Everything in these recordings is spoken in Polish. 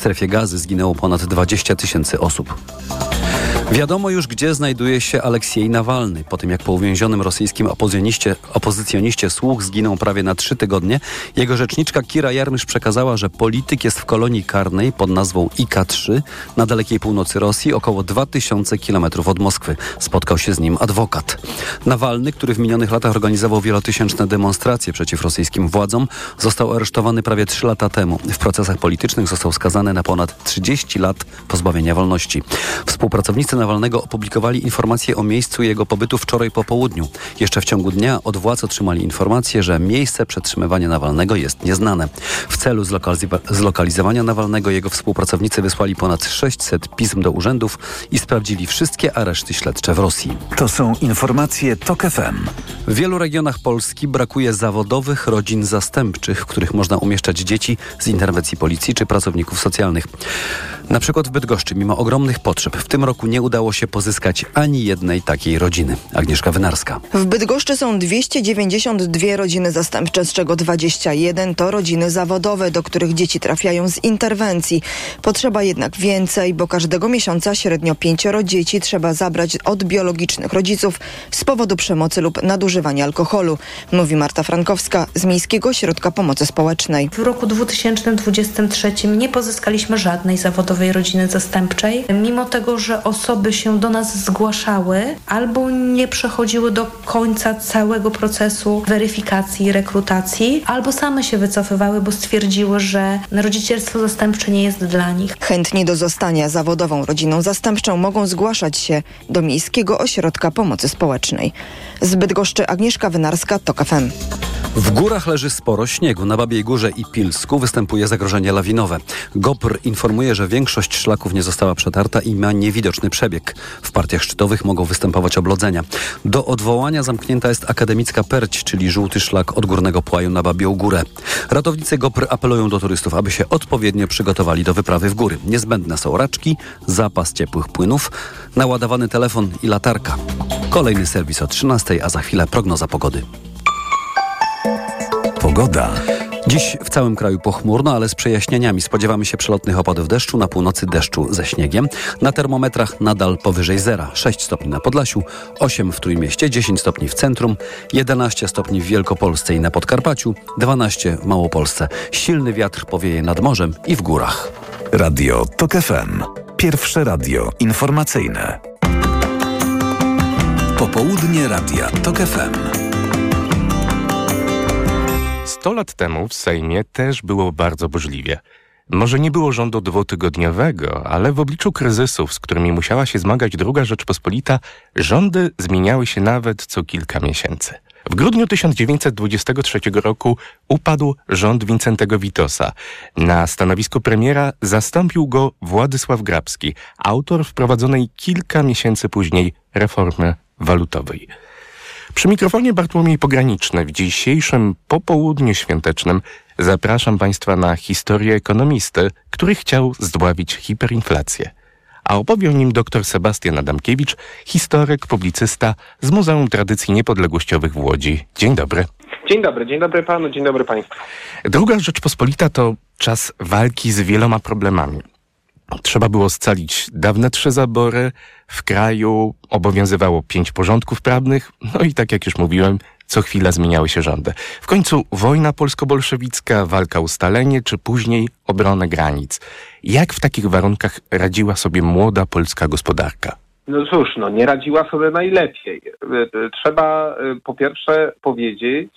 strefie gazy zginęło ponad 20 tysięcy osób. Wiadomo już, gdzie znajduje się Aleksiej Nawalny. Po tym, jak po uwięzionym rosyjskim opozycjoniście, opozycjoniście słuch zginął prawie na trzy tygodnie, jego rzeczniczka Kira Jarmysz przekazała, że polityk jest w kolonii karnej pod nazwą IK-3 na dalekiej północy Rosji, około 2000 kilometrów od Moskwy. Spotkał się z nim adwokat. Nawalny, który w minionych latach organizował wielotysięczne demonstracje przeciw rosyjskim władzom, został aresztowany prawie trzy lata temu. W procesach politycznych został skazany na ponad 30 lat pozbawienia wolności. Współpracownicy Nawalnego opublikowali informacje o miejscu jego pobytu wczoraj po południu. Jeszcze w ciągu dnia od władz otrzymali informację, że miejsce przetrzymywania Nawalnego jest nieznane. W celu zlokalizowania Nawalnego jego współpracownicy wysłali ponad 600 pism do urzędów i sprawdzili wszystkie areszty śledcze w Rosji. To są informacje TOK FM. W wielu regionach Polski brakuje zawodowych rodzin zastępczych, w których można umieszczać dzieci z interwencji policji czy pracowników socjalnych. Na przykład w Bydgoszczy, mimo ogromnych potrzeb, w tym roku nie udało się pozyskać ani jednej takiej rodziny. Agnieszka Wynarska. W Bydgoszczy są 292 rodziny zastępcze, z czego 21 to rodziny zawodowe, do których dzieci trafiają z interwencji. Potrzeba jednak więcej, bo każdego miesiąca średnio pięcioro dzieci trzeba zabrać od biologicznych rodziców z powodu przemocy lub nadużywania alkoholu, mówi Marta Frankowska z Miejskiego Ośrodka Pomocy Społecznej. W roku 2023 nie pozyskaliśmy żadnej zawodowej rodziny zastępczej, mimo tego, że osoby się do nas zgłaszały albo nie przechodziły do końca całego procesu weryfikacji, rekrutacji, albo same się wycofywały, bo stwierdziły, że rodzicielstwo zastępcze nie jest dla nich. Chętni do zostania zawodową rodziną zastępczą mogą zgłaszać się do Miejskiego Ośrodka Pomocy Społecznej. Z Bydgoszczy Agnieszka Wynarska, TOK FM. W górach leży sporo śniegu. Na Babiej Górze i Pilsku występuje zagrożenie lawinowe. GOPR informuje, że większość szlaków nie została przetarta i ma niewidoczny przebieg. W partiach szczytowych mogą występować oblodzenia. Do odwołania zamknięta jest akademicka Perć, czyli żółty szlak od Górnego Płaju na Babią Górę. Ratownicy GOPR apelują do turystów, aby się odpowiednio przygotowali do wyprawy w góry. Niezbędne są raczki, zapas ciepłych płynów, naładowany telefon i latarka. Kolejny serwis o 13, a za chwilę prognoza pogody. Pogoda. Dziś w całym kraju pochmurno, ale z przejaśnieniami. Spodziewamy się przelotnych opadów deszczu, na północy deszczu ze śniegiem. Na termometrach nadal powyżej zera. 6 stopni na Podlasiu, 8 w Trójmieście, 10 stopni w centrum, 11 stopni w Wielkopolsce i na Podkarpaciu, 12 w Małopolsce. Silny wiatr powieje nad morzem i w górach. Radio TOK FM. Pierwsze radio informacyjne. Popołudnie Radia TOK FM. Sto lat temu w Sejmie też było bardzo burzliwie. Może nie było rządu dwutygodniowego, ale w obliczu kryzysów, z którymi musiała się zmagać druga Rzeczpospolita, rządy zmieniały się nawet co kilka miesięcy. W grudniu 1923 roku upadł rząd Wincentego Witosa. Na stanowisku premiera zastąpił go Władysław Grabski, autor wprowadzonej kilka miesięcy później reformy walutowej. Przy mikrofonie Bartłomiej Pograniczny w dzisiejszym popołudniu świątecznym zapraszam Państwa na historię ekonomisty, który chciał zdławić hiperinflację. A opowie o nim dr Sebastian Adamkiewicz, historyk, publicysta z Muzeum Tradycji Niepodległościowych w Łodzi. Dzień dobry. Dzień dobry, dzień dobry panu, dzień dobry państwu. Druga Rzeczpospolita to czas walki z wieloma problemami. Trzeba było scalić dawne trzy zabory, w kraju obowiązywało pięć porządków prawnych, no i tak jak już mówiłem, co chwila zmieniały się rządy. W końcu wojna polsko-bolszewicka, walka o ustalenie, czy później obronę granic. Jak w takich warunkach radziła sobie młoda polska gospodarka? No cóż, no nie radziła sobie najlepiej. Trzeba po pierwsze powiedzieć,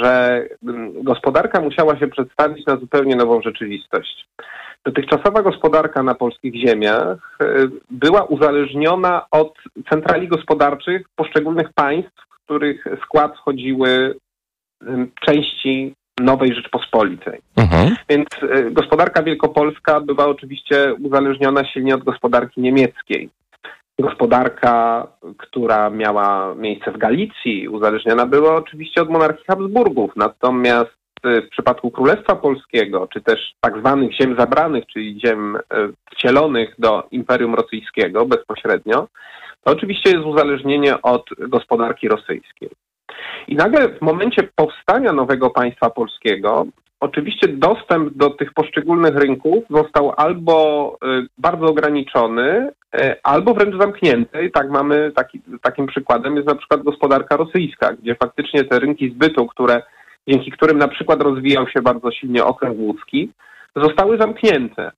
że mm, gospodarka musiała się przedstawić na zupełnie nową rzeczywistość. Dotychczasowa gospodarka na polskich ziemiach e, była uzależniona od centrali gospodarczych poszczególnych państw, w których skład wchodziły części nowej Rzeczpospolitej. Mhm. Więc e, gospodarka wielkopolska była oczywiście uzależniona silnie od gospodarki niemieckiej. Gospodarka, która miała miejsce w Galicji, uzależniona była oczywiście od monarchii Habsburgów. Natomiast w przypadku Królestwa Polskiego, czy też tak zwanych ziem zabranych, czyli ziem e, wcielonych do Imperium Rosyjskiego bezpośrednio, to oczywiście jest uzależnienie od gospodarki rosyjskiej. I nagle w momencie powstania nowego państwa polskiego oczywiście dostęp do tych poszczególnych rynków został albo y, bardzo ograniczony, y, albo wręcz zamknięty. Tak mamy, taki, takim przykładem jest na przykład gospodarka rosyjska, gdzie faktycznie te rynki zbytu, które, dzięki którym na przykład rozwijał się bardzo silnie okręg łódzki, zostały zamknięte.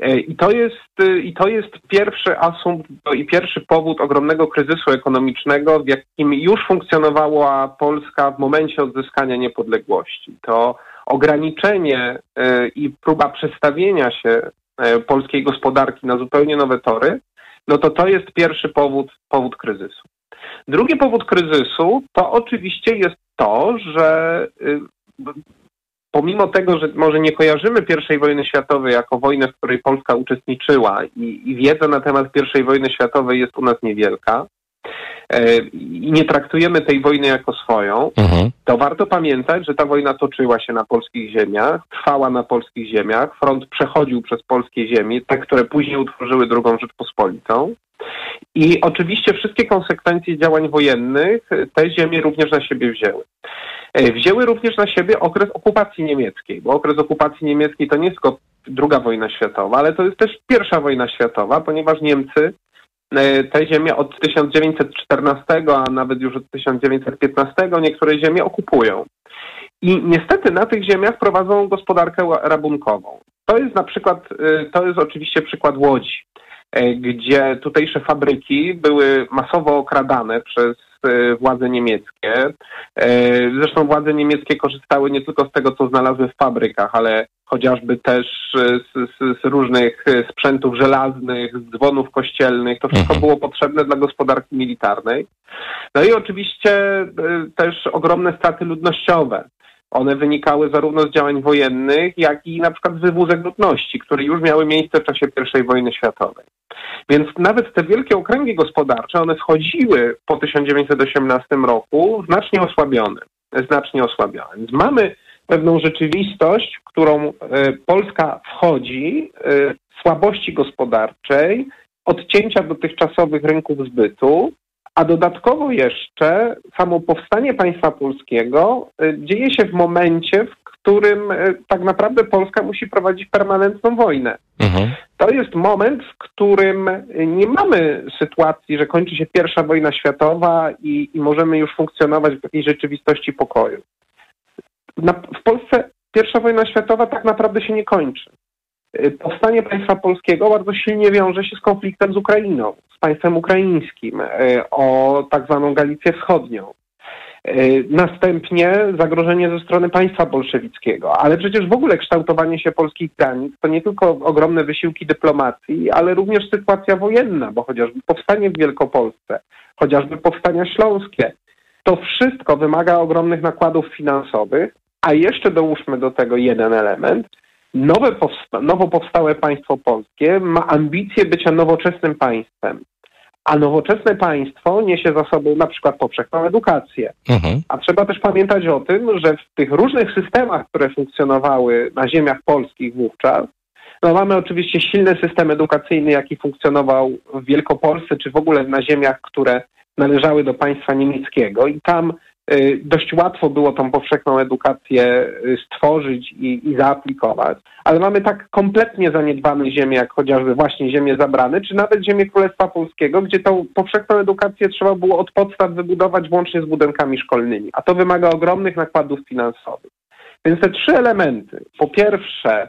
E, I to jest, y, i to jest pierwszy asumpt i pierwszy powód ogromnego kryzysu ekonomicznego, w jakim już funkcjonowała Polska w momencie odzyskania niepodległości. To ograniczenie e, i próba przestawienia się e, polskiej gospodarki na zupełnie nowe tory, no to to jest pierwszy powód, powód kryzysu. Drugi powód kryzysu to oczywiście jest to, że y, pomimo tego, że może nie kojarzymy I wojny światowej jako wojnę, w której Polska uczestniczyła i, i wiedza na temat I wojny światowej jest u nas niewielka, i nie traktujemy tej wojny jako swoją, mhm. to warto pamiętać, że ta wojna toczyła się na polskich ziemiach, trwała na polskich ziemiach, front przechodził przez polskie ziemie, te, które później utworzyły drugą Rzeczpospolitą. I oczywiście wszystkie konsekwencje działań wojennych te ziemie również na siebie wzięły. E, wzięły również na siebie okres okupacji niemieckiej, bo okres okupacji niemieckiej to nie tylko druga wojna światowa, ale to jest też pierwsza wojna światowa, ponieważ Niemcy e, te ziemie od 1914, a nawet już od 1915 niektóre ziemie okupują. I niestety na tych ziemiach prowadzą gospodarkę rabunkową. To jest na przykład, e, to jest oczywiście przykład Łodzi, gdzie tutejsze fabryki były masowo okradane przez E, władze niemieckie. E, zresztą władze niemieckie korzystały nie tylko z tego, co znalazły w fabrykach, ale chociażby też z, z, z różnych sprzętów żelaznych, z dzwonów kościelnych. To wszystko mhm. było potrzebne dla gospodarki militarnej. No i oczywiście e, też ogromne straty ludnościowe. One wynikały zarówno z działań wojennych, jak i na przykład z wywózek ludności, które już miały miejsce w czasie I wojny światowej. Więc nawet te wielkie okręgi gospodarcze, one wchodziły po 1918 roku znacznie osłabione. Znacznie osłabione. Więc mamy pewną rzeczywistość, w którą e, Polska wchodzi, e, słabości gospodarczej, odcięcia dotychczasowych rynków zbytu, a dodatkowo jeszcze samo powstanie państwa polskiego e, dzieje się w momencie, w którym e, tak naprawdę Polska musi prowadzić permanentną wojnę. Mhm. To jest moment, w którym nie mamy sytuacji, że kończy się pierwsza wojna światowa i, i możemy już funkcjonować w jakiejś rzeczywistości pokoju. Na, w Polsce pierwsza wojna światowa tak naprawdę się nie kończy. E, powstanie państwa polskiego bardzo silnie wiąże się z konfliktem z Ukrainą, z państwem ukraińskim, e, o tak zwaną Galicję Wschodnią. E, następnie zagrożenie ze strony państwa bolszewickiego, ale przecież w ogóle kształtowanie się polskich granic to nie tylko ogromne wysiłki dyplomacji, ale również sytuacja wojenna, bo chociażby powstanie w Wielkopolsce, chociażby powstania śląskie, to wszystko wymaga ogromnych nakładów finansowych, a jeszcze dołóżmy do tego jeden element. Nowe powsta nowo powstałe państwo polskie ma ambicje bycia nowoczesnym państwem. A nowoczesne państwo niesie za sobą na przykład powszechną edukację. Mhm. A trzeba też pamiętać o tym, że w tych różnych systemach, które funkcjonowały na ziemiach polskich wówczas, no mamy oczywiście silny system edukacyjny, jaki funkcjonował w Wielkopolsce, czy w ogóle na ziemiach, które należały do państwa niemieckiego. I tam dość łatwo było tą powszechną edukację y, stworzyć i, i, zaaplikować, ale mamy tak kompletnie zaniedbane ziemie, jak chociażby właśnie ziemie zabrane, czy nawet ziemię Królestwa Polskiego, gdzie tą powszechną edukację trzeba było od podstaw wybudować włącznie z budynkami szkolnymi, a to wymaga ogromnych nakładów finansowych. Więc te trzy elementy, po pierwsze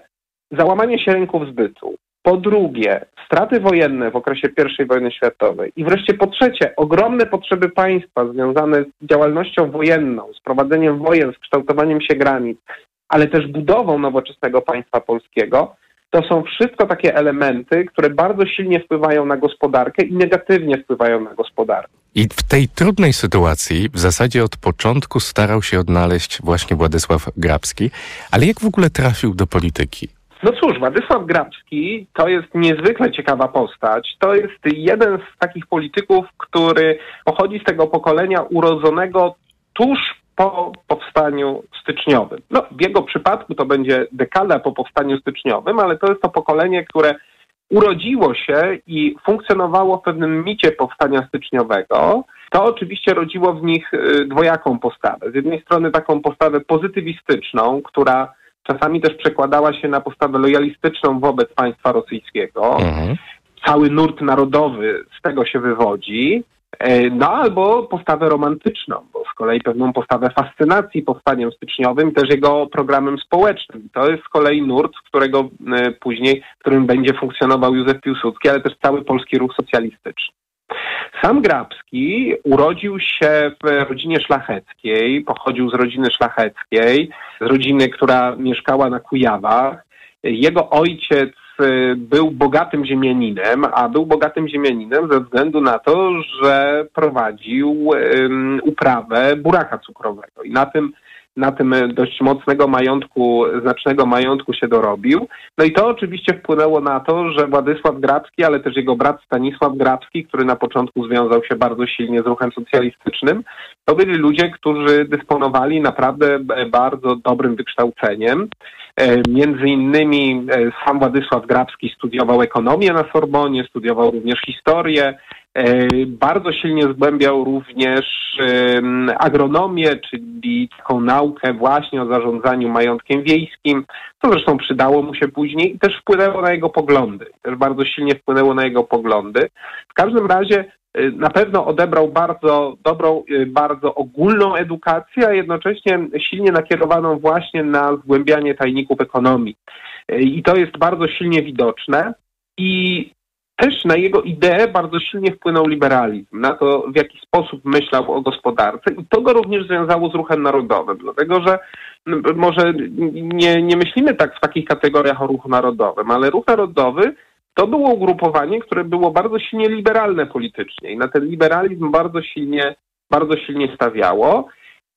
załamanie się rynków zbytu, po drugie, straty wojenne w okresie I wojny światowej. I wreszcie po trzecie, ogromne potrzeby państwa związane z działalnością wojenną, z prowadzeniem wojen, z kształtowaniem się granic, ale też budową nowoczesnego państwa polskiego, to są wszystko takie elementy, które bardzo silnie wpływają na gospodarkę i negatywnie wpływają na gospodarkę. I w tej trudnej sytuacji w zasadzie od początku starał się odnaleźć właśnie Władysław Grabski, ale jak w ogóle trafił do polityki? No cóż, Władysław Grabski to jest niezwykle ciekawa postać. To jest jeden z takich polityków, który pochodzi z tego pokolenia urodzonego tuż po powstaniu styczniowym. No, w jego przypadku to będzie dekada po powstaniu styczniowym, ale to jest to pokolenie, które urodziło się i funkcjonowało w pewnym micie powstania styczniowego. To oczywiście rodziło w nich y, dwojaką postawę. Z jednej strony taką postawę pozytywistyczną, która czasami też przekładała się na postawę lojalistyczną wobec państwa rosyjskiego. Mhm. Cały nurt narodowy z tego się wywodzi. E, No albo postawę romantyczną, bo z kolei pewną postawę fascynacji powstaniem styczniowym, też jego programem społecznym. To jest z kolei nurt, którego e, później, w którym będzie funkcjonował Józef Piłsudski, ale też cały polski ruch socjalistyczny. Sam Grabski urodził się w rodzinie szlacheckiej, pochodził z rodziny szlacheckiej, z rodziny, która mieszkała na Kujawach. Jego ojciec y, był bogatym ziemianinem, a był bogatym ziemianinem ze względu na to, że prowadził uprawę buraka cukrowego i na tym na tym dość mocnego majątku, znacznego majątku się dorobił. No i to oczywiście wpłynęło na to, że Władysław Grabski, ale też jego brat Stanisław Grabski, który na początku związał się bardzo silnie z ruchem socjalistycznym, to byli ludzie, którzy dysponowali naprawdę bardzo dobrym wykształceniem. E, Między innymi e, sam Władysław Grabski studiował ekonomię na Sorbonie, studiował również historię, E, Bardzo silnie zgłębiał również agronomię, czyli taką naukę właśnie o zarządzaniu majątkiem wiejskim, co zresztą przydało mu się później i też wpłynęło na jego poglądy. Też bardzo silnie wpłynęło na jego poglądy. W każdym razie na pewno odebrał bardzo dobrą, e, bardzo ogólną edukację, a jednocześnie silnie nakierowaną właśnie na zgłębianie tajników ekonomii. E, I to jest bardzo silnie widoczne. I też na jego ideę bardzo silnie wpłynął liberalizm, na to, w jaki sposób myślał o gospodarce i to go również związało z ruchem narodowym, dlatego że może nie, nie myślimy tak w takich kategoriach o ruchu narodowym, ale ruch narodowy to było ugrupowanie, które było bardzo silnie liberalne politycznie i na ten liberalizm bardzo silnie, bardzo silnie stawiało.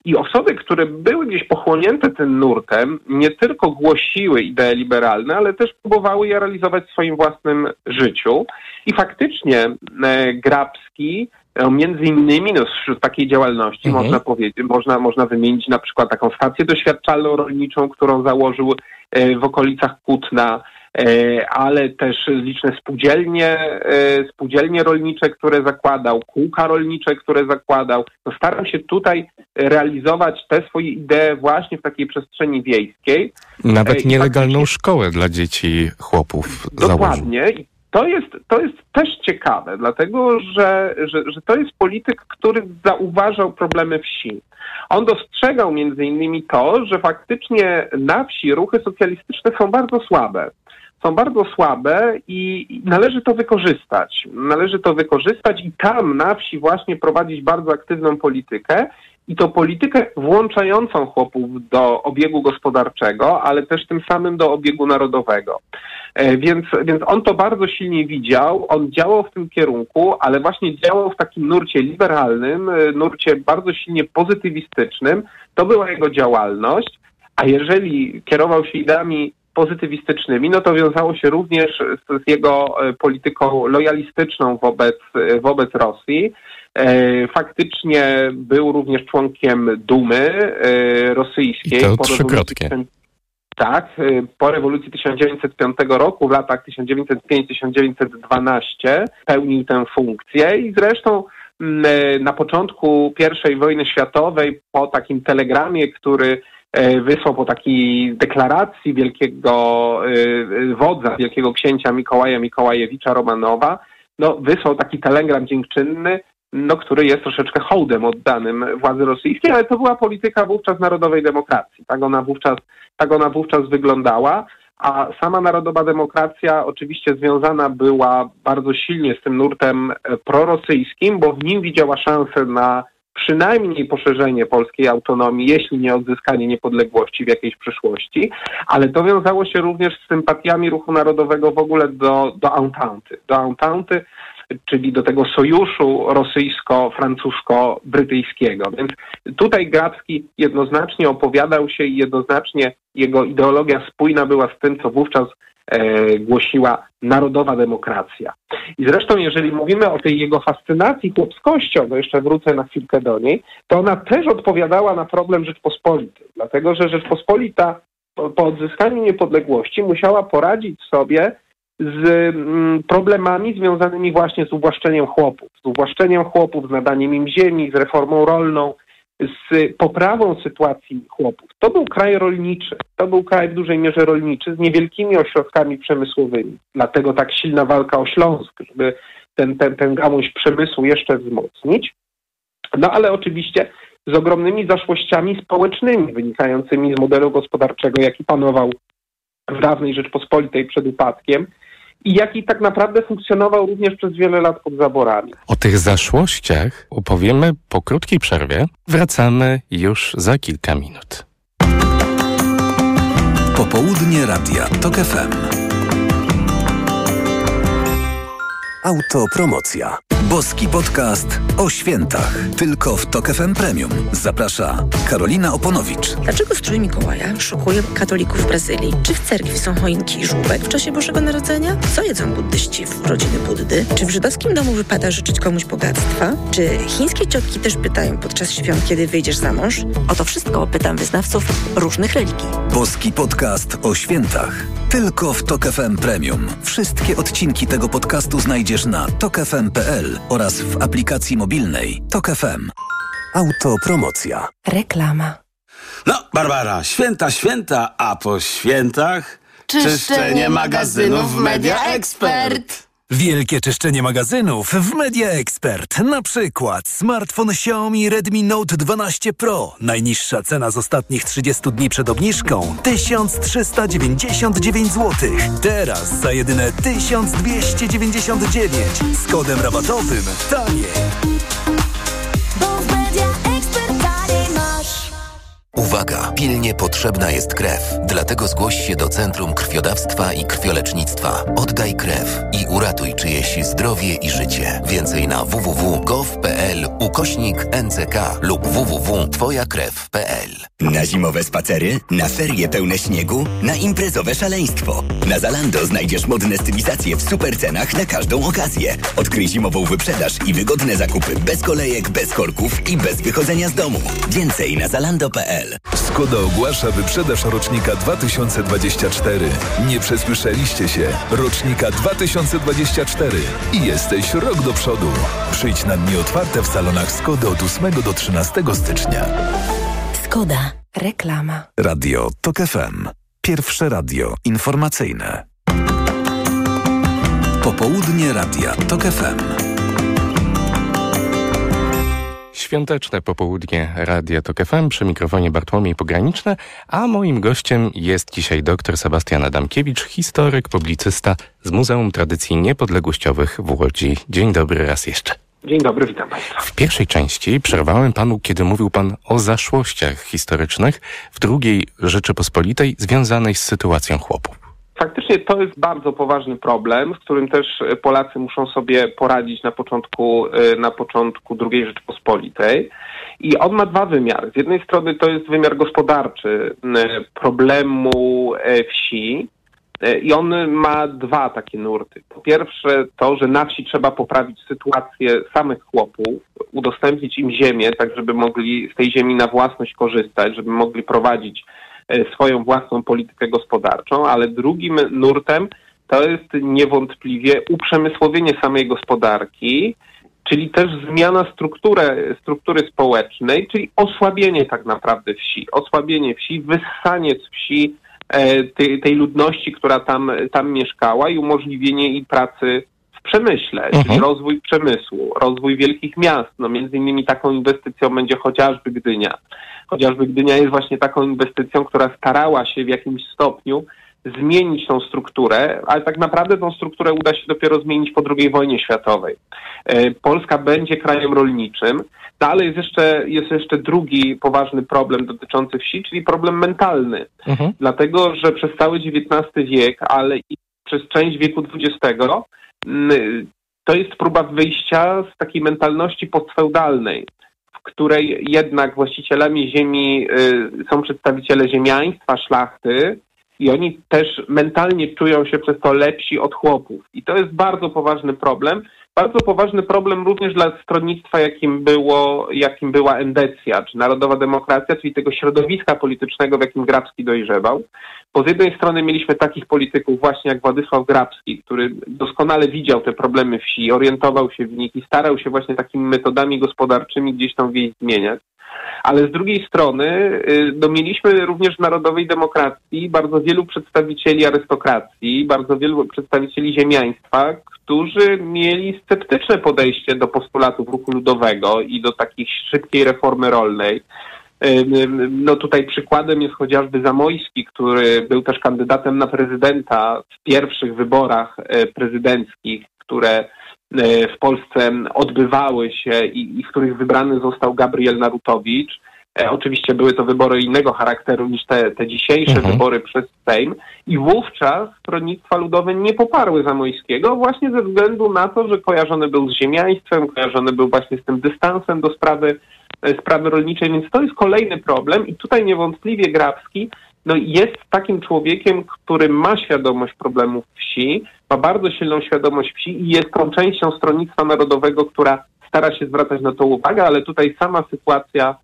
I osoby, które były gdzieś pochłonięte tym nurtem, nie tylko głosiły idee liberalne, ale też próbowały je realizować w swoim własnym życiu. I faktycznie e, Grabski e, Między innymi no, wśród takiej działalności Mhm. można powiedzieć, można, można wymienić na przykład taką stację doświadczalną rolniczą, którą założył e, w okolicach Kutna, ale też liczne spółdzielnie, e, spółdzielnie rolnicze, które zakładał, kółka rolnicze, które zakładał. No, starał się tutaj realizować te swoje idee właśnie w takiej przestrzeni wiejskiej. Nawet Ej, nielegalną faktycznie- szkołę dla dzieci chłopów założył. Dokładnie. I to jest, to jest też ciekawe, dlatego że, że, że to jest polityk, który zauważał problemy wsi. On dostrzegał między innymi to, że faktycznie na wsi ruchy socjalistyczne są bardzo słabe. Są bardzo słabe i należy to wykorzystać. Należy to wykorzystać i tam na wsi właśnie prowadzić bardzo aktywną politykę i to politykę włączającą chłopów do obiegu gospodarczego, ale też tym samym do obiegu narodowego. E, Więc, więc on to bardzo silnie widział, on działał w tym kierunku, ale właśnie działał w takim nurcie liberalnym, e, nurcie bardzo silnie pozytywistycznym. To była jego działalność, a jeżeli kierował się ideami pozytywistycznymi, no to wiązało się również z, z jego e, polityką lojalistyczną wobec, e, wobec Rosji. E, Faktycznie był również członkiem Dumy rosyjskiej. I to trzykrotnie. Tak, po rewolucji 1905 roku, w latach 1905-1912 pełnił tę funkcję i zresztą mm, na początku I wojny światowej po takim telegramie, który wysłał po takiej deklaracji wielkiego e, e, wodza, wielkiego księcia Mikołaja Mikołajewicza Romanowa, no, wysłał taki telegram dziękczynny, no, który jest troszeczkę hołdem oddanym władzy rosyjskiej, ale to była polityka wówczas narodowej demokracji. Tak ona wówczas, tak ona wówczas wyglądała. A sama narodowa demokracja oczywiście związana była bardzo silnie z tym nurtem e, prorosyjskim, bo w nim widziała szansę na przynajmniej poszerzenie polskiej autonomii, jeśli nie odzyskanie niepodległości w jakiejś przyszłości, ale to wiązało się również z sympatiami ruchu narodowego w ogóle do, do Entente. Do Entente, czyli do tego sojuszu rosyjsko-francusko-brytyjskiego. Więc tutaj Grabski jednoznacznie opowiadał się i jednoznacznie jego ideologia spójna była z tym, co wówczas głosiła narodowa demokracja. I zresztą, jeżeli mówimy o tej jego fascynacji chłopskością, to jeszcze wrócę na chwilkę do niej, to ona też odpowiadała na problem Rzeczpospolitej, dlatego że Rzeczpospolita po, po odzyskaniu niepodległości musiała poradzić sobie z mm, problemami związanymi właśnie z uwłaszczeniem chłopów, z uwłaszczeniem chłopów, z nadaniem im ziemi, z reformą rolną. Z poprawą sytuacji chłopów. To był kraj rolniczy, to był kraj w dużej mierze rolniczy z niewielkimi ośrodkami przemysłowymi. Dlatego tak silna walka o Śląsk, żeby ten, ten, ten gałąź przemysłu jeszcze wzmocnić. No ale oczywiście z ogromnymi zaszłościami społecznymi wynikającymi z modelu gospodarczego, jaki panował w dawnej Rzeczpospolitej przed upadkiem i jaki tak naprawdę funkcjonował również przez wiele lat pod zaborami. O tych zaszłościach opowiemy po krótkiej przerwie. Wracamy już za kilka minut. Popołudnie Radia TOK FM. Autopromocja. Boski podcast o świętach. Tylko w TOK FM Premium. Zaprasza Karolina Oponowicz. Dlaczego strój Mikołaja szokuje katolików w Brazylii? Czy w cerkwi są choinki i żółbek w czasie Bożego Narodzenia? Co jedzą buddyści w rodziny Buddy? Czy w żydowskim domu wypada życzyć komuś bogactwa? Czy chińskie ciotki też pytają podczas świąt, kiedy wyjdziesz za mąż? O to wszystko pytam wyznawców różnych religii. Boski podcast o świętach. Tylko w TOK FM Premium. Wszystkie odcinki tego podcastu znajdziesz na tokefm.pl oraz w aplikacji mobilnej TOK FM. Autopromocja. Reklama. No, Barbara, święta, święta, a po świętach czyszczenie magazynów w Media Expert. Wielkie czyszczenie magazynów w Media Expert. Na przykład smartfon Xiaomi Redmi Note 12 Pro. Najniższa cena z ostatnich 30 dni przed obniżką 1399 zł. Teraz za jedyne 1299 z kodem rabatowym taniej. Uwaga! Pilnie potrzebna jest krew. Dlatego zgłoś się do Centrum Krwiodawstwa i Krwiolecznictwa. Oddaj krew i uratuj czyjeś zdrowie i życie. Więcej na www.gov.pl ukośnik NCK lub www.twojakrew.pl Na zimowe spacery, na ferie pełne śniegu, na imprezowe szaleństwo. Na Zalando znajdziesz modne stylizacje w super cenach na każdą okazję. Odkryj zimową wyprzedaż i wygodne zakupy bez kolejek, bez korków i bez wychodzenia z domu. Więcej na zalando.pl Skoda ogłasza wyprzedaż rocznika 2024. Nie przesłyszeliście się. Rocznika 2024. I jesteś rok do przodu. Przyjdź na dni otwarte w salonach Skody od 8 do 13 stycznia. Skoda. Reklama. Radio TOK FM. Pierwsze radio informacyjne. Popołudnie Radia TOK FM. Świąteczne popołudnie Radia Tok FM przy mikrofonie Bartłomiej Pograniczne, a moim gościem jest dzisiaj dr Sebastian Adamkiewicz, historyk, publicysta z Muzeum Tradycji Niepodległościowych w Łodzi. Dzień dobry raz jeszcze. Dzień dobry, witam Państwa. W pierwszej części przerwałem panu, kiedy mówił pan o zaszłościach historycznych w drugiej Rzeczypospolitej związanej z sytuacją chłopów. Faktycznie to jest bardzo poważny problem, z którym też Polacy muszą sobie poradzić na początku, na początku II Rzeczypospolitej. I on ma dwa wymiary. Z jednej strony to jest wymiar gospodarczy problemu wsi, i on ma dwa takie nurty. Po pierwsze to, że na wsi trzeba poprawić sytuację samych chłopów, udostępnić im ziemię, tak żeby mogli z tej ziemi na własność korzystać, żeby mogli prowadzić swoją własną politykę gospodarczą, ale drugim nurtem to jest niewątpliwie uprzemysłowienie samej gospodarki, czyli też zmiana struktury, struktury społecznej, czyli osłabienie tak naprawdę wsi, osłabienie wsi, wyssanie z wsi tej, tej ludności, która tam, tam mieszkała i umożliwienie jej pracy w przemyśle, mhm. czyli rozwój przemysłu, rozwój wielkich miast. No między innymi taką inwestycją będzie chociażby Gdynia. Chociażby Gdynia jest właśnie taką inwestycją, która starała się w jakimś stopniu zmienić tą strukturę, ale tak naprawdę tą strukturę uda się dopiero zmienić po II wojnie światowej. Polska będzie krajem rolniczym, ale jest jeszcze, jest jeszcze drugi poważny problem dotyczący wsi, czyli problem mentalny. Mhm. Dlatego, że przez cały XIX wiek, ale i przez część wieku XX to jest próba wyjścia z takiej mentalności postfeudalnej, w której jednak właścicielami ziemi są przedstawiciele ziemiaństwa, szlachty, i oni też mentalnie czują się przez to lepsi od chłopów. I to jest bardzo poważny problem. Bardzo poważny problem również dla stronnictwa, jakim, było, jakim była endecja, czy narodowa demokracja, czyli tego środowiska politycznego, w jakim Grabski dojrzewał. Bo z jednej strony mieliśmy takich polityków właśnie jak Władysław Grabski, który doskonale widział te problemy wsi, orientował się w nich i starał się właśnie takimi metodami gospodarczymi gdzieś tą wieś zmieniać. Ale z drugiej strony y, no, mieliśmy również w narodowej demokracji bardzo wielu przedstawicieli arystokracji, bardzo wielu przedstawicieli ziemiaństwa, którzy mieli sceptyczne podejście do postulatów ruchu ludowego i do takiej szybkiej reformy rolnej. No tutaj przykładem jest chociażby Zamojski, który był też kandydatem na prezydenta w pierwszych wyborach e, prezydenckich, które w Polsce odbywały się i, i w których wybrany został Gabriel Narutowicz. E, oczywiście były to wybory innego charakteru niż te, te dzisiejsze mhm. wybory przez Sejm i wówczas stronnictwa ludowe nie poparły Zamojskiego właśnie ze względu na to, że kojarzony był z ziemiaństwem, kojarzony był właśnie z tym dystansem do sprawy E, sprawy rolniczej, więc to jest kolejny problem i tutaj niewątpliwie Grabski no, jest takim człowiekiem, który ma świadomość problemów wsi, ma bardzo silną świadomość wsi i jest tą częścią Stronnictwa Narodowego, która stara się zwracać na to uwagę, ale tutaj sama sytuacja,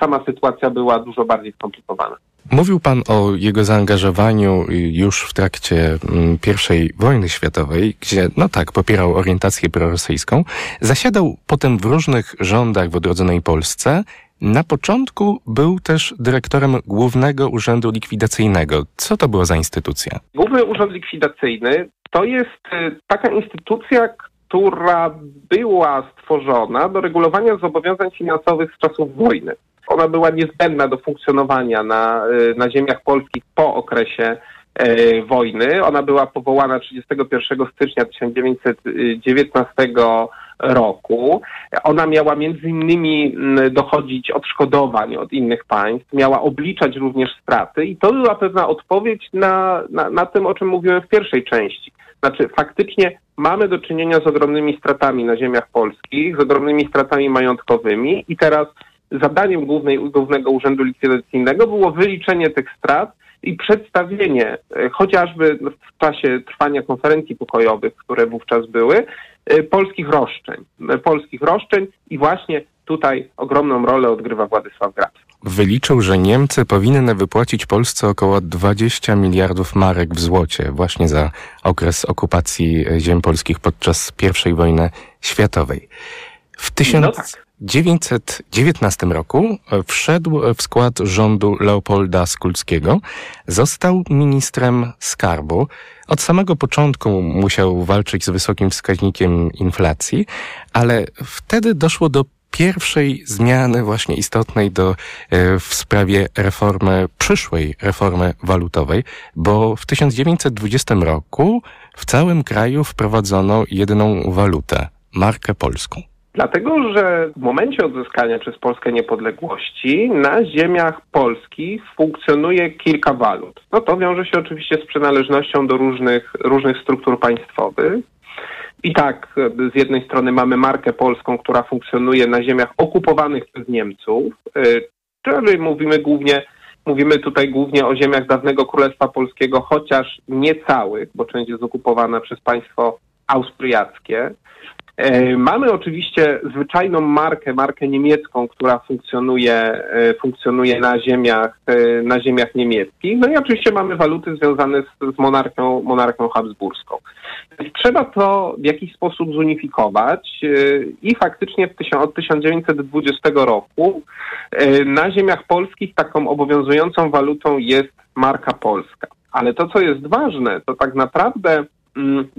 sama sytuacja była dużo bardziej skomplikowana. Mówił Pan o jego zaangażowaniu już w trakcie mm, I wojny światowej, gdzie, no tak, popierał orientację prorosyjską. Zasiadał potem w różnych rządach w odrodzonej Polsce. Na początku był też dyrektorem Głównego Urzędu Likwidacyjnego. Co to była za instytucja? Główny Urząd Likwidacyjny to jest y, taka instytucja, która była stworzona do regulowania zobowiązań finansowych z czasów wojny. Ona była niezbędna do funkcjonowania na, y, na ziemiach polskich po okresie e, wojny. Ona była powołana 31 stycznia 1919 roku. Ona miała między innymi mm, dochodzić odszkodowań od innych państw, miała obliczać również straty i to była pewna odpowiedź na, na, na tym, o czym mówiłem w pierwszej części. Znaczy faktycznie mamy do czynienia z ogromnymi stratami na ziemiach polskich, z ogromnymi stratami majątkowymi i teraz zadaniem głównej, Głównego Urzędu Likwidacyjnego było wyliczenie tych strat i przedstawienie e, chociażby w czasie trwania konferencji pokojowych, które wówczas były, polskich roszczeń. E, polskich roszczeń i właśnie tutaj ogromną rolę odgrywa Władysław Grabski. Wyliczył, że Niemcy powinny wypłacić Polsce około 20 miliardów marek w złocie właśnie za okres okupacji ziem polskich podczas I wojny światowej. W tysiąc... No tak. 1919 roku wszedł w skład rządu Leopolda Skulskiego, został ministrem skarbu. Od samego początku musiał walczyć z wysokim wskaźnikiem inflacji, ale wtedy doszło do pierwszej zmiany właśnie istotnej do, e, w sprawie reformy, przyszłej reformy walutowej, bo w 1920 roku w całym kraju wprowadzono jedyną walutę, markę polską. Dlatego, że w momencie odzyskania przez Polskę niepodległości na ziemiach polskich funkcjonuje kilka walut. No to wiąże się oczywiście z przynależnością do różnych, różnych struktur państwowych. I tak, z jednej strony mamy markę polską, która funkcjonuje na ziemiach okupowanych przez Niemców, y, czyli mówimy głównie, mówimy tutaj głównie o ziemiach dawnego Królestwa Polskiego, chociaż nie całych, bo część jest okupowana przez państwo austriackie. E, mamy oczywiście zwyczajną markę, markę niemiecką, która funkcjonuje, e, funkcjonuje na ziemiach, e, na ziemiach niemieckich. No i oczywiście mamy waluty związane z, z monarchią, monarchią habsburską. Trzeba to w jakiś sposób zunifikować i faktycznie od 1920 roku na ziemiach polskich taką obowiązującą walutą jest marka polska. Ale to, co jest ważne, to tak naprawdę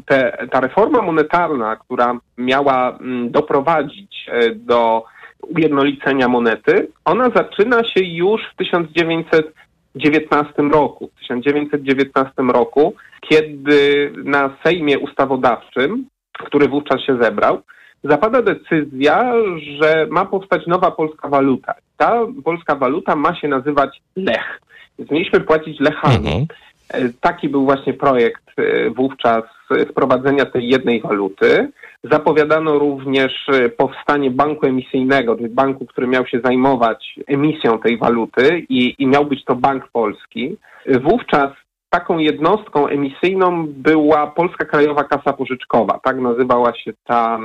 te, ta reforma monetarna, która miała mm, doprowadzić e, do ujednolicenia monety, ona zaczyna się już w 1919 roku. W 1919 roku, kiedy na Sejmie Ustawodawczym, który wówczas się zebrał, zapada decyzja, że ma powstać nowa polska waluta. Ta polska waluta ma się nazywać Lech. Więc mieliśmy płacić Lechami. Mhm. E, taki był właśnie projekt e, wówczas wprowadzenia tej jednej waluty. Zapowiadano również e, powstanie banku emisyjnego, czyli banku, który miał się zajmować emisją tej waluty i, i miał być to Bank Polski. Wówczas taką jednostką emisyjną była Polska Krajowa Kasa Pożyczkowa. Tak nazywała się ta,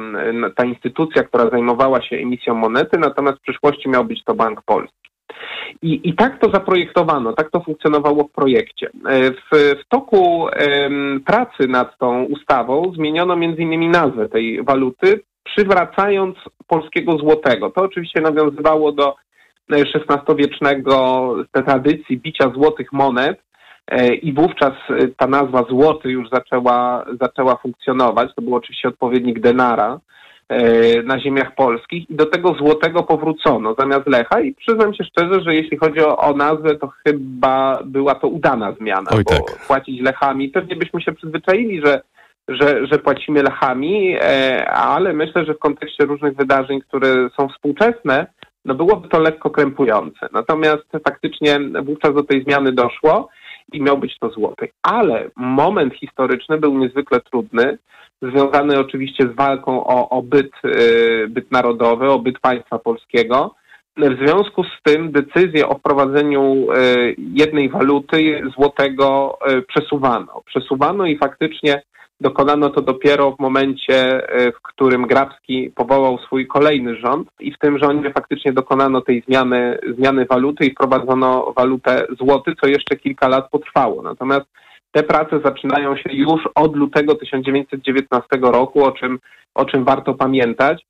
ta instytucja, która zajmowała się emisją monety, natomiast w przyszłości miał być to Bank Polski. I, I tak to zaprojektowano, tak to funkcjonowało w projekcie. E, w, w toku em, pracy nad tą ustawą zmieniono innymi nazwę tej waluty, przywracając polskiego złotego. To oczywiście nawiązywało do XVI-wiecznego, z tradycji bicia złotych monet i wówczas ta nazwa złoty już zaczęła, zaczęła funkcjonować. To był oczywiście odpowiednik denara. E, na ziemiach polskich i do tego złotego powrócono zamiast Lecha i przyznam się szczerze, że jeśli chodzi o, o nazwę, to chyba była to udana zmiana, Oj, bo tak. płacić Lechami, pewnie byśmy się przyzwyczaili, że że, że płacimy Lechami, e, ale myślę, że w kontekście różnych wydarzeń, które są współczesne, no byłoby to lekko krępujące. Natomiast faktycznie wówczas do tej zmiany doszło i miał być to złoty. Ale moment historyczny był niezwykle trudny, związany oczywiście z walką o, o byt, y, byt narodowy, o byt państwa polskiego. W związku z tym decyzję o wprowadzeniu y, jednej waluty złotego y, przesuwano. Przesuwano i faktycznie dokonano to dopiero w momencie, w którym Grabski powołał swój kolejny rząd i w tym rządzie faktycznie dokonano tej zmiany, zmiany waluty i wprowadzono walutę złoty, co jeszcze kilka lat potrwało. Natomiast te prace zaczynają się już od lutego 1919 roku, o czym, o czym warto pamiętać.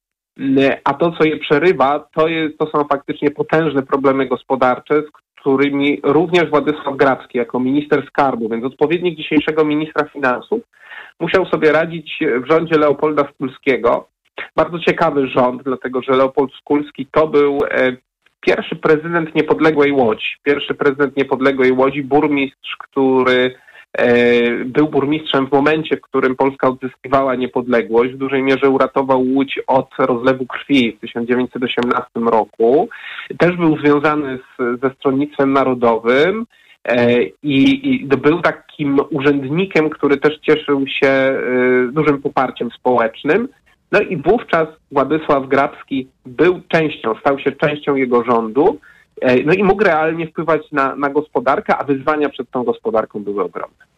A to, co je przerywa, to, jest, to są faktycznie potężne problemy gospodarcze, z którymi również Władysław Grabski, jako minister skarbu, więc odpowiednik dzisiejszego ministra finansów, musiał sobie radzić w rządzie Leopolda Skulskiego. Bardzo ciekawy rząd, dlatego że Leopold Skulski to był e, pierwszy prezydent niepodległej Łodzi. Pierwszy prezydent niepodległej Łodzi, burmistrz, który był burmistrzem w momencie, w którym Polska odzyskiwała niepodległość. W dużej mierze uratował Łódź od rozlewu krwi w 1918 roku. Też był związany z, ze Stronnictwem Narodowym. E, I, I, był takim urzędnikiem, który też cieszył się e, dużym poparciem społecznym. No i wówczas Władysław Grabski był częścią, stał się częścią jego rządu. No i mógł realnie wpływać na, na gospodarkę, a wyzwania przed tą gospodarką były ogromne.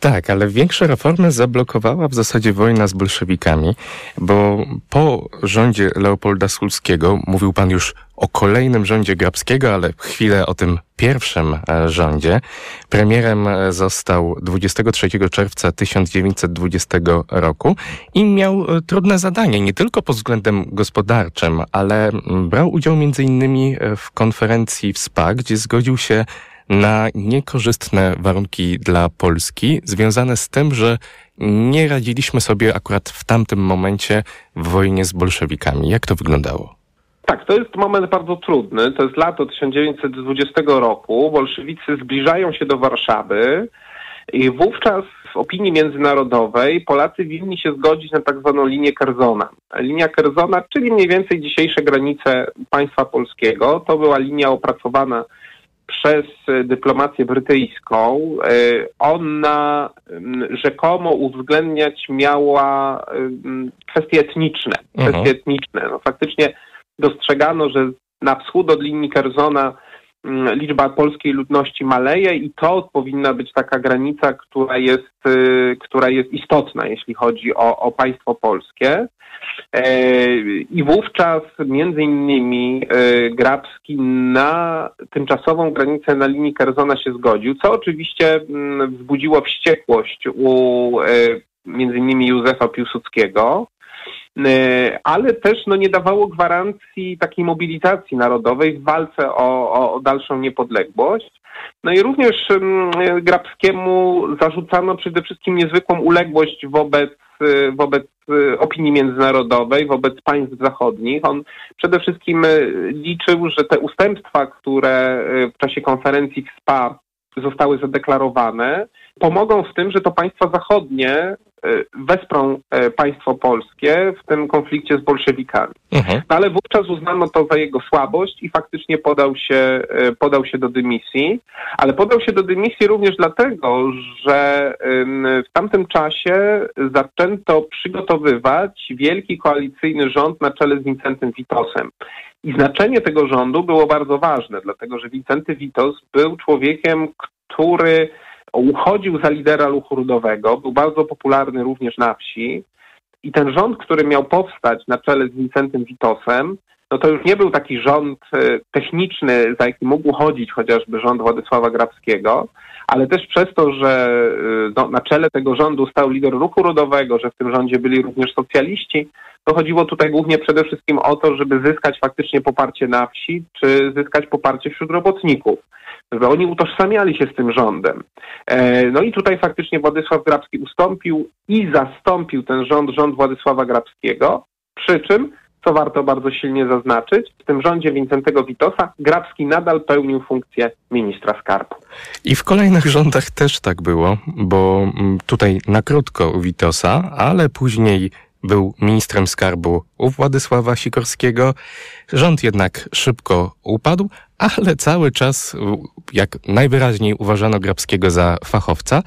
Tak, ale większe reformy zablokowała w zasadzie wojna z bolszewikami, bo po rządzie Leopolda Sulskiego, mówił pan już o kolejnym rządzie Grabskiego, ale chwilę o tym pierwszym e, rządzie. Premierem e, został 23 czerwca 1920 roku i miał e, trudne zadanie, nie tylko pod względem gospodarczym, ale brał udział innymi w konferencji w SPA, gdzie zgodził się na niekorzystne warunki dla Polski, związane z tym, że nie radziliśmy sobie akurat w tamtym momencie w wojnie z bolszewikami. Jak to wyglądało? Tak, to jest moment bardzo trudny. To jest lato 1920 roku. Bolszewicy zbliżają się do Warszawy i wówczas w opinii międzynarodowej Polacy winni się zgodzić na tak zwaną linię Kerzona. Linia Kerzona, czyli mniej więcej dzisiejsze granice państwa polskiego, to była linia opracowana przez dyplomację brytyjską. E, ona rzekomo uwzględniać miała kwestie etniczne. Kwestie mhm. etniczne. No, faktycznie dostrzegano, że na wschód od linii Kerzona liczba polskiej ludności maleje i to powinna być taka granica, która jest, y, która jest istotna, jeśli chodzi o, o państwo polskie. E, I wówczas między innymi e, Grabski na tymczasową granicę na linii Kerzona się zgodził, co oczywiście mm, wzbudziło wściekłość u e, między innymi Józefa Piłsudskiego, ale też no, nie dawało gwarancji takiej mobilizacji narodowej w walce o, o, o dalszą niepodległość. No i również mm, Grabskiemu zarzucano przede wszystkim niezwykłą uległość wobec Y, wobec y, opinii międzynarodowej, wobec państw zachodnich. On przede wszystkim liczył, że te ustępstwa, które w czasie konferencji w SPA zostały zadeklarowane, pomogą w tym, że to państwa zachodnie E, wesprą e, państwo polskie w tym konflikcie z bolszewikami. Mhm. No ale wówczas uznano to za jego słabość i faktycznie podał się, e, podał się do dymisji, ale podał się do dymisji również dlatego, że w tamtym czasie zaczęto przygotowywać wielki koalicyjny rząd na czele z Wincentym Witosem. I znaczenie tego rządu było bardzo ważne, dlatego że Wincenty Witos był człowiekiem, który uchodził za lidera ruchu ludowego, był bardzo popularny również na wsi i ten rząd, który miał powstać na czele z Wincentym Witosem, no to już nie był taki rząd e, techniczny, za jaki mógł chodzić chociażby rząd Władysława Grabskiego, ale też przez to, że e, no, na czele tego rządu stał lider ruchu rodowego, że w tym rządzie byli również socjaliści, to chodziło tutaj głównie przede wszystkim o to, żeby zyskać faktycznie poparcie na wsi, czy zyskać poparcie wśród robotników. Żeby oni utożsamiali się z tym rządem. E, no i tutaj faktycznie Władysław Grabski ustąpił i zastąpił ten rząd, rząd Władysława Grabskiego, przy czym co warto bardzo silnie zaznaczyć, w tym rządzie Wincentego Witosa Grabski nadal pełnił funkcję ministra skarbu. I w kolejnych rządach też tak było, bo mm, tutaj na krótko Witosa, ale później był ministrem skarbu u Władysława Sikorskiego. Rząd jednak szybko upadł, ale cały czas, jak najwyraźniej uważano Grabskiego za fachowca,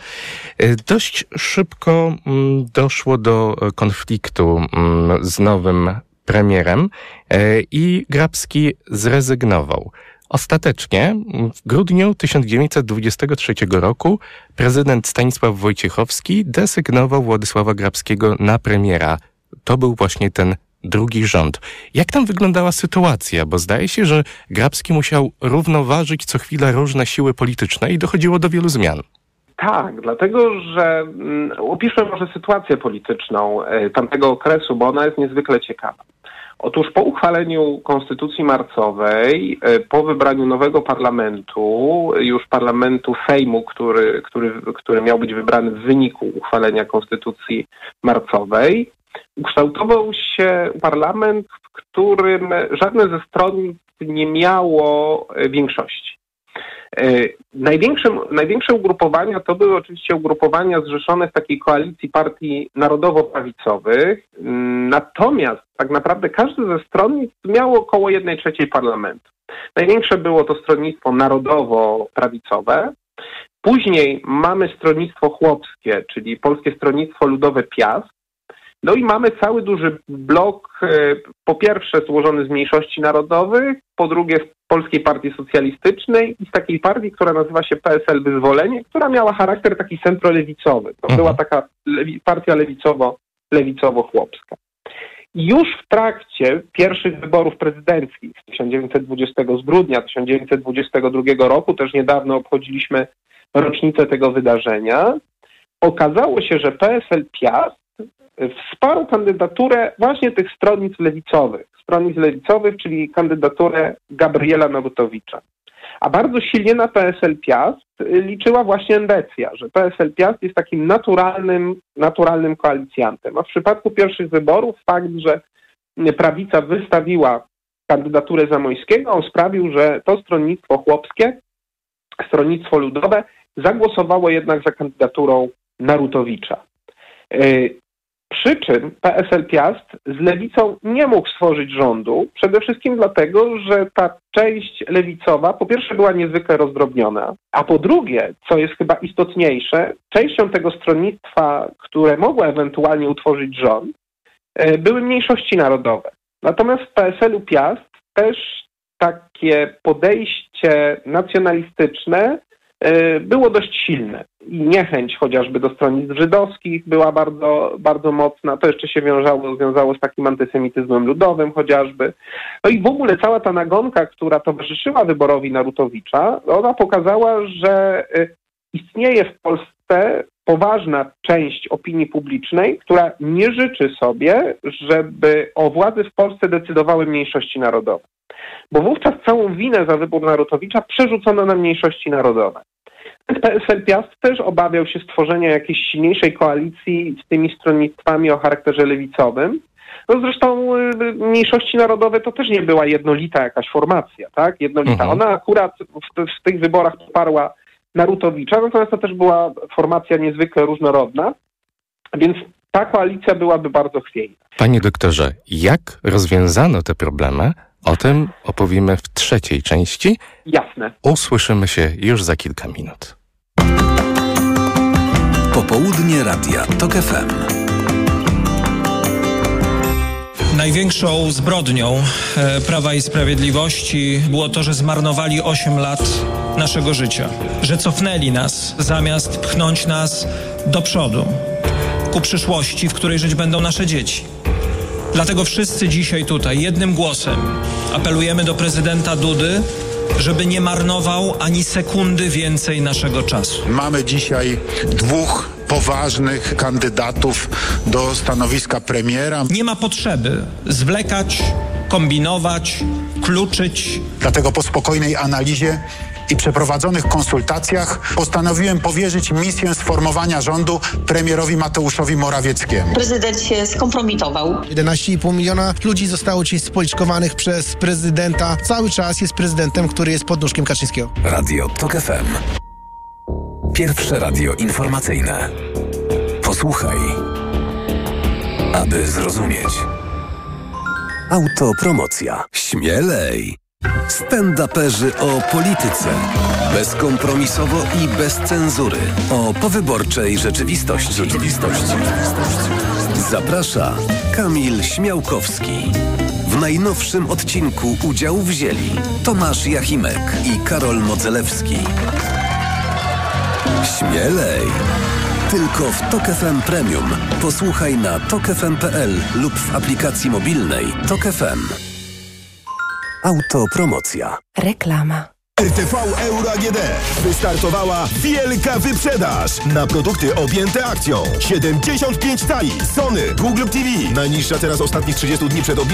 dość szybko mm, doszło do konfliktu mm, z nowym premierem e, i Grabski zrezygnował. Ostatecznie w grudniu 1923 roku prezydent Stanisław Wojciechowski desygnował Władysława Grabskiego na premiera. To był właśnie ten drugi rząd. Jak tam wyglądała sytuacja? Bo zdaje się, że Grabski musiał równoważyć co chwilę różne siły polityczne i dochodziło do wielu zmian. Tak, dlatego że mm, opiszę może sytuację polityczną e, tamtego okresu, bo ona jest niezwykle ciekawa. Otóż po uchwaleniu Konstytucji Marcowej, e, po wybraniu nowego parlamentu, już parlamentu Sejmu, który, który, który miał być wybrany w wyniku uchwalenia Konstytucji Marcowej, ukształtował się parlament, w którym żadne ze stron nie miało e, większości. E, największym, największe ugrupowania to były oczywiście ugrupowania zrzeszone w takiej koalicji partii narodowo-prawicowych, natomiast tak naprawdę każde ze stronnictw miało około jednej trzeciej parlamentu. Największe było to stronnictwo narodowo-prawicowe, Później mamy stronnictwo chłopskie, czyli Polskie Stronnictwo Ludowe Piast, no i mamy cały duży blok, e, po pierwsze złożony z mniejszości narodowych, po drugie z Polskiej Partii Socjalistycznej i z takiej partii, która nazywa się PSL Wyzwolenie, która miała charakter taki centrolewicowy. To była mhm. taka lewi partia lewicowo, lewicowo-chłopska. I już w trakcie pierwszych wyborów prezydenckich z 1920 z grudnia 1922 roku, też niedawno obchodziliśmy rocznicę tego wydarzenia, okazało się, że PSL Piast wsparł kandydaturę właśnie tych stronnic lewicowych. Stronnic lewicowych, czyli kandydaturę Gabriela Narutowicza. A bardzo silnie na PSL Piast liczyła właśnie Endecja, że PSL Piast jest takim naturalnym, naturalnym koalicjantem. A w przypadku pierwszych wyborów fakt, że prawica wystawiła kandydaturę Zamojskiego, on sprawił, że to stronnictwo chłopskie, stronnictwo ludowe zagłosowało jednak za kandydaturą Narutowicza. Przy czym PSL Piast z lewicą nie mógł stworzyć rządu, przede wszystkim dlatego, że ta część lewicowa po pierwsze była niezwykle rozdrobniona, a po drugie, co jest chyba istotniejsze, częścią tego stronnictwa, które mogło ewentualnie utworzyć rząd, e, były mniejszości narodowe. Natomiast w PSL-u Piast też takie podejście nacjonalistyczne było dość silne. I niechęć chociażby do stronnictw żydowskich była bardzo, bardzo mocna. To jeszcze się wiązało, związało z takim antysemityzmem ludowym chociażby. No i w ogóle cała ta nagonka, która towarzyszyła wyborowi Narutowicza, ona pokazała, że e, istnieje w Polsce poważna część opinii publicznej, która nie życzy sobie, żeby o władzy w Polsce decydowały mniejszości narodowe bo wówczas całą winę za wybór Narutowicza przerzucono na mniejszości narodowe. PSL Piast też obawiał się stworzenia jakiejś silniejszej koalicji z tymi stronnictwami o charakterze lewicowym. No zresztą y, mniejszości narodowe to też nie była jednolita jakaś formacja, tak? Jednolita. Mhm. Ona akurat w, w tych wyborach poparła Narutowicza, natomiast to też była formacja niezwykle różnorodna, więc ta koalicja byłaby bardzo chwiejna. Panie doktorze, jak rozwiązano te problemy? O tym opowiemy w trzeciej części. Jasne. Usłyszymy się już za kilka minut. Popołudnie Radia TOK FM. Największą zbrodnią e, Prawa i Sprawiedliwości było to, że zmarnowali 8 lat naszego życia, że cofnęli nas zamiast pchnąć nas do przodu, ku przyszłości, w której żyć będą nasze dzieci. Dlatego wszyscy dzisiaj tutaj jednym głosem apelujemy do prezydenta Dudy, żeby nie marnował ani sekundy więcej naszego czasu. Mamy dzisiaj dwóch poważnych kandydatów do stanowiska premiera. Nie ma potrzeby zwlekać, kombinować, kluczyć. Dlatego po spokojnej analizie i przeprowadzonych konsultacjach postanowiłem powierzyć misję sformowania rządu premierowi Mateuszowi Morawieckiemu. Prezydent się skompromitował. 11,5 miliona ludzi zostało dziś spoliczkowanych przez prezydenta. Cały czas jest prezydentem, który jest pod nóżkiem Kaczyńskiego. Radio TOK FM. Pierwsze radio informacyjne. Posłuchaj, aby zrozumieć. Autopromocja. Śmielej. Stand-uperzy o polityce. Bezkompromisowo i bez cenzury. O powyborczej rzeczywistości. Rzeczywistości. Zaprasza Kamil Śmiałkowski. W najnowszym odcinku udział wzięli Tomasz Jachimek i Karol Modzelewski. Śmielej! Tylko w Tok FM Premium. Posłuchaj na tokefm.pl lub w aplikacji mobilnej Tok FM. Autopromocja. Reklama. RTV Euro AGD. Wystartowała wielka wyprzedaż na produkty objęte akcją. 75 tali. Sony, Google TV. Najniższa teraz ostatnich 30 dni przed obniżką